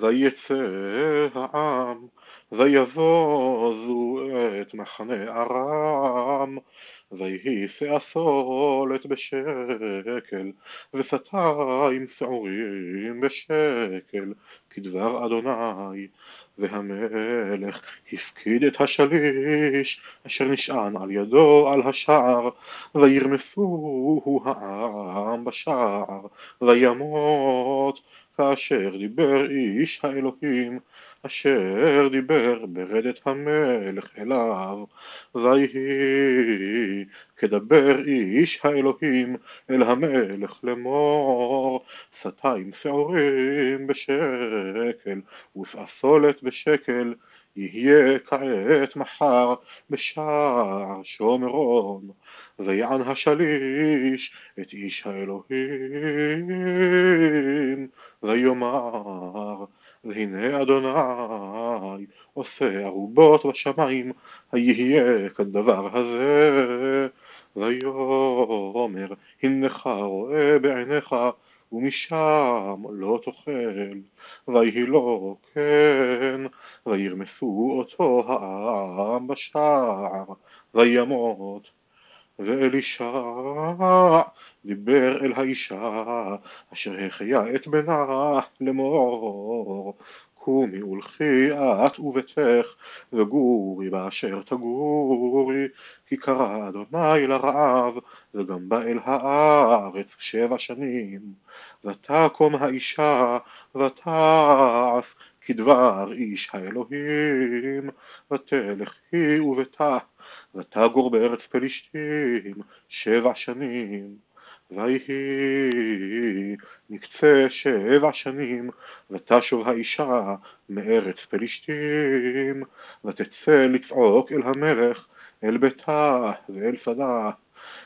ויצא העם ויבוזו את מחנה ארם ויהי שעשולת בשקל ושתיים שעורים בשקל כדבר אדוני. והמלך הפקיד את השליש אשר נשען על ידו על השער וירמסוהו העם בשער וימות כאשר דיבר איש האלוהים אשר דיבר ברדת המלך אליו. ויהי כדבר איש האלוהים אל המלך לאמור שתיים שעורים בשקל ושעשולת בשקל יהיה כעת מחר בשער שומרון ויען השליש את איש האלוהים ויאמר והנה אדוני עושה ערובות בשמיים היהיה כדבר הזה. ויאמר הנך רואה בעיניך ומשם לא תאכל ויהי לו כן וירמסו אותו העם בשער וימות. ואלישע דיבר אל האישה אשר החיה את בנה לאמור קומי ולכי את וביתך וגורי באשר תגורי. כי קרא אדוני לרעב וגם בא אל הארץ שבע שנים. ותקום האישה ותעש כדבר איש האלוהים. ותלך היא וביתה ותגור בארץ פלישתים שבע שנים ויהי מקצה שבע שנים ותשוב האישה מארץ פלישתים ותצא לצעוק אל המלך אל ביתה ואל שדה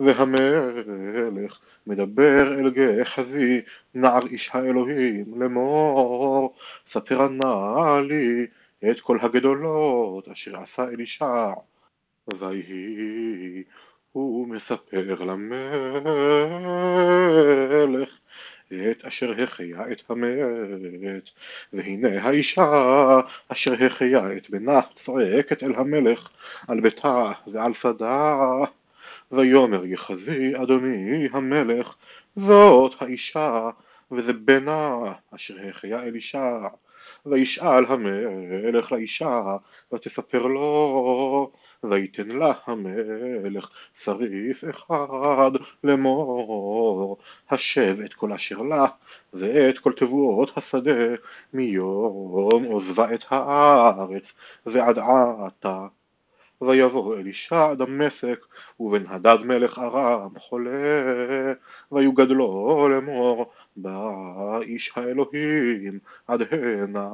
והמלך מדבר אל גחזי נער איש האלוהים לאמור ספר נא לי את כל הגדולות אשר עשה אלישע. ויהי הוא מספר למלך את אשר החיה את המת והנה האישה אשר החיה את בנה צועקת אל המלך על ביתה ועל שדה. ויאמר יחזי אדוני המלך זאת האישה וזה בנה אשר החיה אלישע וישאל המלך לאישה ותספר לו ויתן לה המלך שריף אחד לאמור השב את כל אשר לה ואת כל תבואות השדה מיום עוזבה את הארץ ועד עתה. ויבוא אלישע דמשק ובן הדד מלך ארם חולה ויוגדלו לאמור בא איש האלוהים עד הנה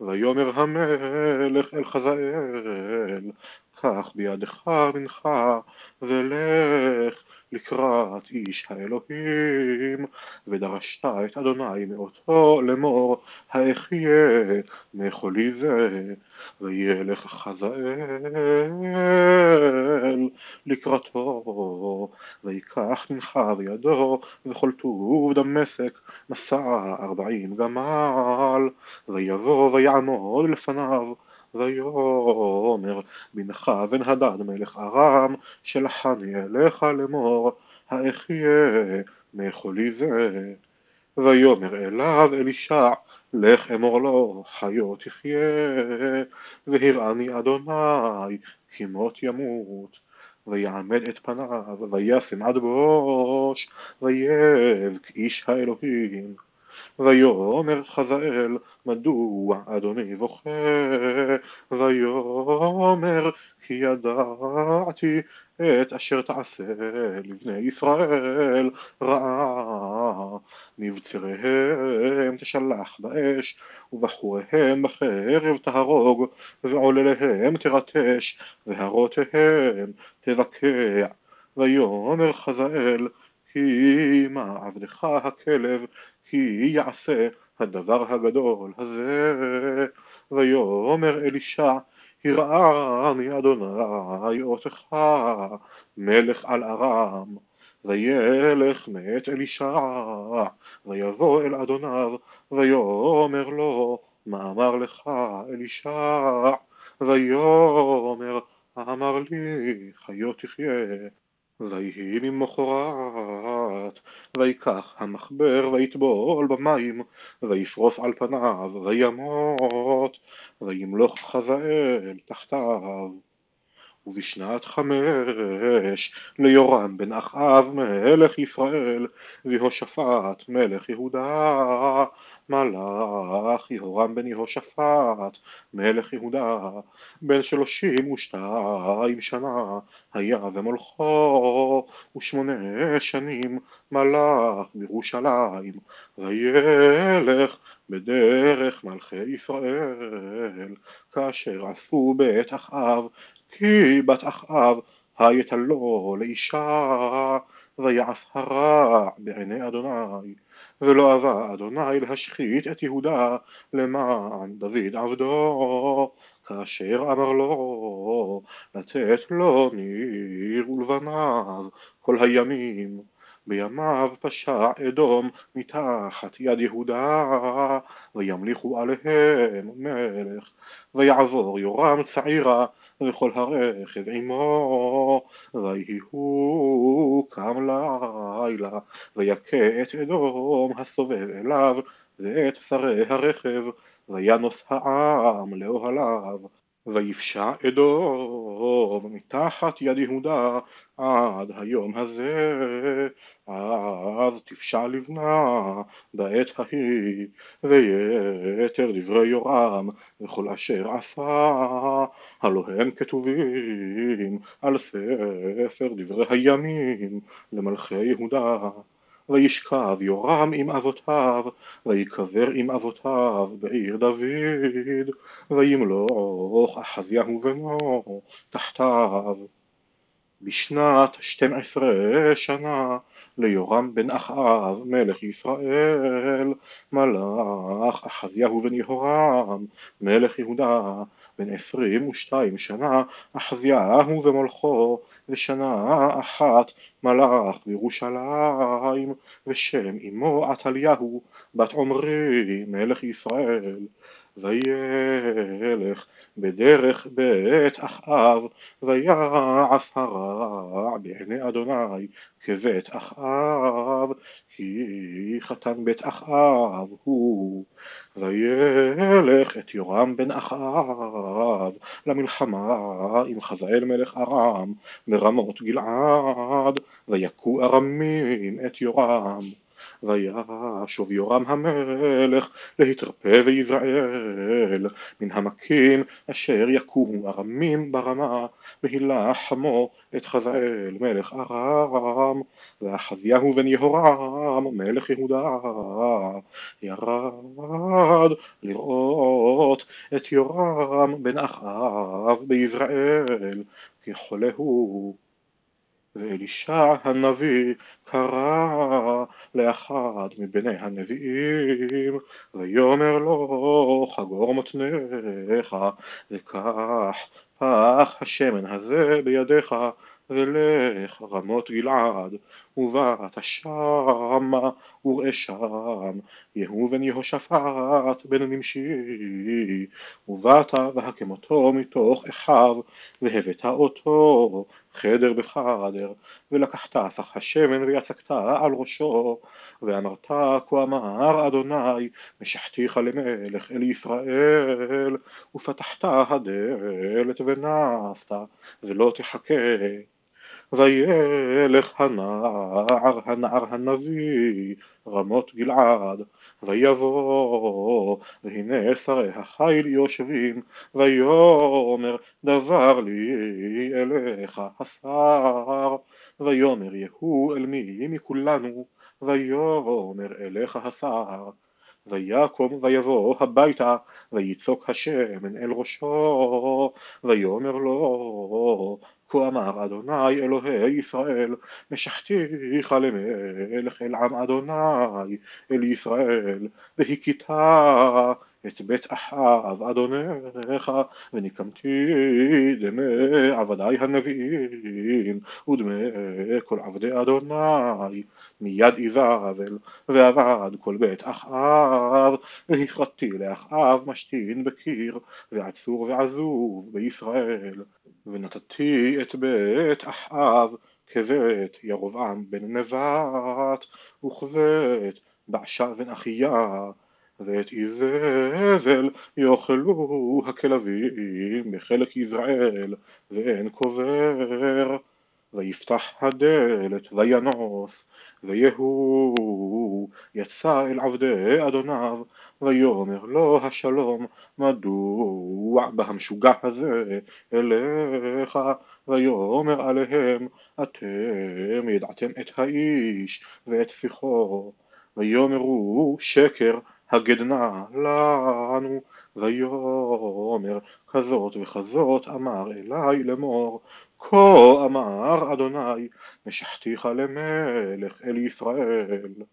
ויאמר המלך אל חזאל קח בידך מנחה ולך לקראת איש האלוהים. ודרשת את אדוני מאותו לאמור האחיה מאכולי זה וילך חזאל לקראתו. ויקח מנחה בידו וכל טוב דמשק מסע ארבעים גמל. ויבוא ויעמוד לפניו ויאמר בנך בן הדד מלך ארם שלחני אליך לאמור האחיה מאכולי זה. ויאמר אליו אלישע לך אמור לו חיו תחיה והראני אדוני כי מות ימות. ויעמד את פניו וישם עד בוש ויבק איש האלוהים ויאמר חזאל מדוע אדוני בוכה? ויאמר כי ידעתי את אשר תעשה לבני ישראל. רעה מבצריהם תשלח באש ובחוריהם בחרב תהרוג ועולליהם תרטש והרותיהם תבקע. ויאמר חזאל כי מה עבדך הכלב כי יעשה הדבר הגדול הזה. ויאמר אלישע הראני אדוני אותך מלך על ארם. וילך מאת אלישע ויבוא אל אדוניו ויאמר לו מה אמר לך אלישע? ויאמר אמר לי חיו תחיה ויהי למחרת ויקח המחבר ויטבול במים ויפרוס על פניו וימות וימלוך חזאל תחתיו. ובשנת חמש ליורם בן אחאב מלך ישראל ויהושפט מלך יהודה מלך יהורם בן יהושפט מלך יהודה בן שלושים ושתיים שנה היה ומולכו ושמונה שנים מלך בירושלים וילך בדרך מלכי ישראל כאשר עשו בית אחאב כי בת אחאב הייתה לו לאישה ויעש הרע בעיני אדוני ולא אהבה אדוני להשחית את יהודה למען דוד עבדו כאשר אמר לו לתת לו ניר ולבניו כל הימים בימיו פשע אדום מתחת יד יהודה וימליכו עליהם מלך ויעבור יורם צעירה וכל הרכב עמו ויהי הוא קם לילה ויכה את אדום הסובב אליו ואת שרי הרכב וינוס העם לאוהליו ויפשע אדום מתחת יד יהודה עד היום הזה אז תפשע לבנה בעת ההיא ויתר דברי יורם וכל אשר עשה. הלא הם כתובים על ספר דברי הימים למלכי יהודה וישכב יורם עם אבותיו, ויקבר עם אבותיו בעיר דוד, וימלוך אחזיהו בנו תחתיו. בשנת שתים עשרה שנה ליורם בן אחאב מלך ישראל מלך אחזיהו בן יהורם מלך יהודה בן עשרים ושתיים שנה אחזיהו ומולכו ושנה אחת מלך בירושלים ושם אמו עתליהו בת עמרי מלך ישראל וילך בדרך בית אחאב ויעש הרע בעיני אדוני כבית אחאב כי חתן בית אחאב הוא. וילך את יורם בן אחאב למלחמה עם חזאל מלך ארם ברמות גלעד ויכו ארמים את יורם וישוב יורם המלך להתרפא ויזעל מן המכים אשר יכוהו ארמים ברמה והילחמו את חזאל מלך ארם ואחזיהו בן יהורם מלך יהודה. ירד לראות את יורם בן אחאב ביזרעאל כי חולה הוא ואלישע הנביא קרא לאחד מבני הנביאים ויאמר לו חגור מותניך וקח פח השמן הזה בידיך ולך רמות גלעד ובאת שמה וראה שם יהוא בן יהושפט בן נמשי ובאת והקמתו מתוך אחיו והבאת אותו חדר בחדר ולקחת סך השמן ויצקת על ראשו. ואמרת כה אמר אדוני משחתיך למלך אל ישראל ופתחת הדלת ונסת ולא תחכה וילך הנער, הנער הנביא, רמות גלעד, ויבוא, והנה שרי החיל יושבים, ויאמר דבר לי אליך השר, ויאמר יהוא אל מי מכולנו, ויאמר אליך השר. ויקום ויבוא הביתה ויצוק השמן אל ראשו. ויאמר לו כה אמר אדוני אלוהי ישראל משחתיך למלך אל עם אדוני אל ישראל והכית את בית אחאב אדונך, ונקמתי דמי עבדי הנביאים, ודמי כל עבדי אדוני, מיד איזבל, ועבד כל בית אחאב, והכרתי לאחאב משתין בקיר, ועצור ועזוב בישראל, ונתתי את בית אחאב כבית ירבעם בן נבט, וכבית בעשה בן אחיה, ואת איזבל יאכלו הכלבים בחלק יזרעאל, ואין קובר. ויפתח הדלת וינוס, ויהוא יצא אל עבדי אדוניו, ויאמר לו השלום, מדוע בא המשוגע הזה אליך, ויאמר עליהם, אתם ידעתם את האיש ואת שיחו, ויאמרו שקר הגד נא לנו, ויאמר כזאת וכזאת אמר אלי לאמור, כה אמר אדוני משחתיך למלך אל ישראל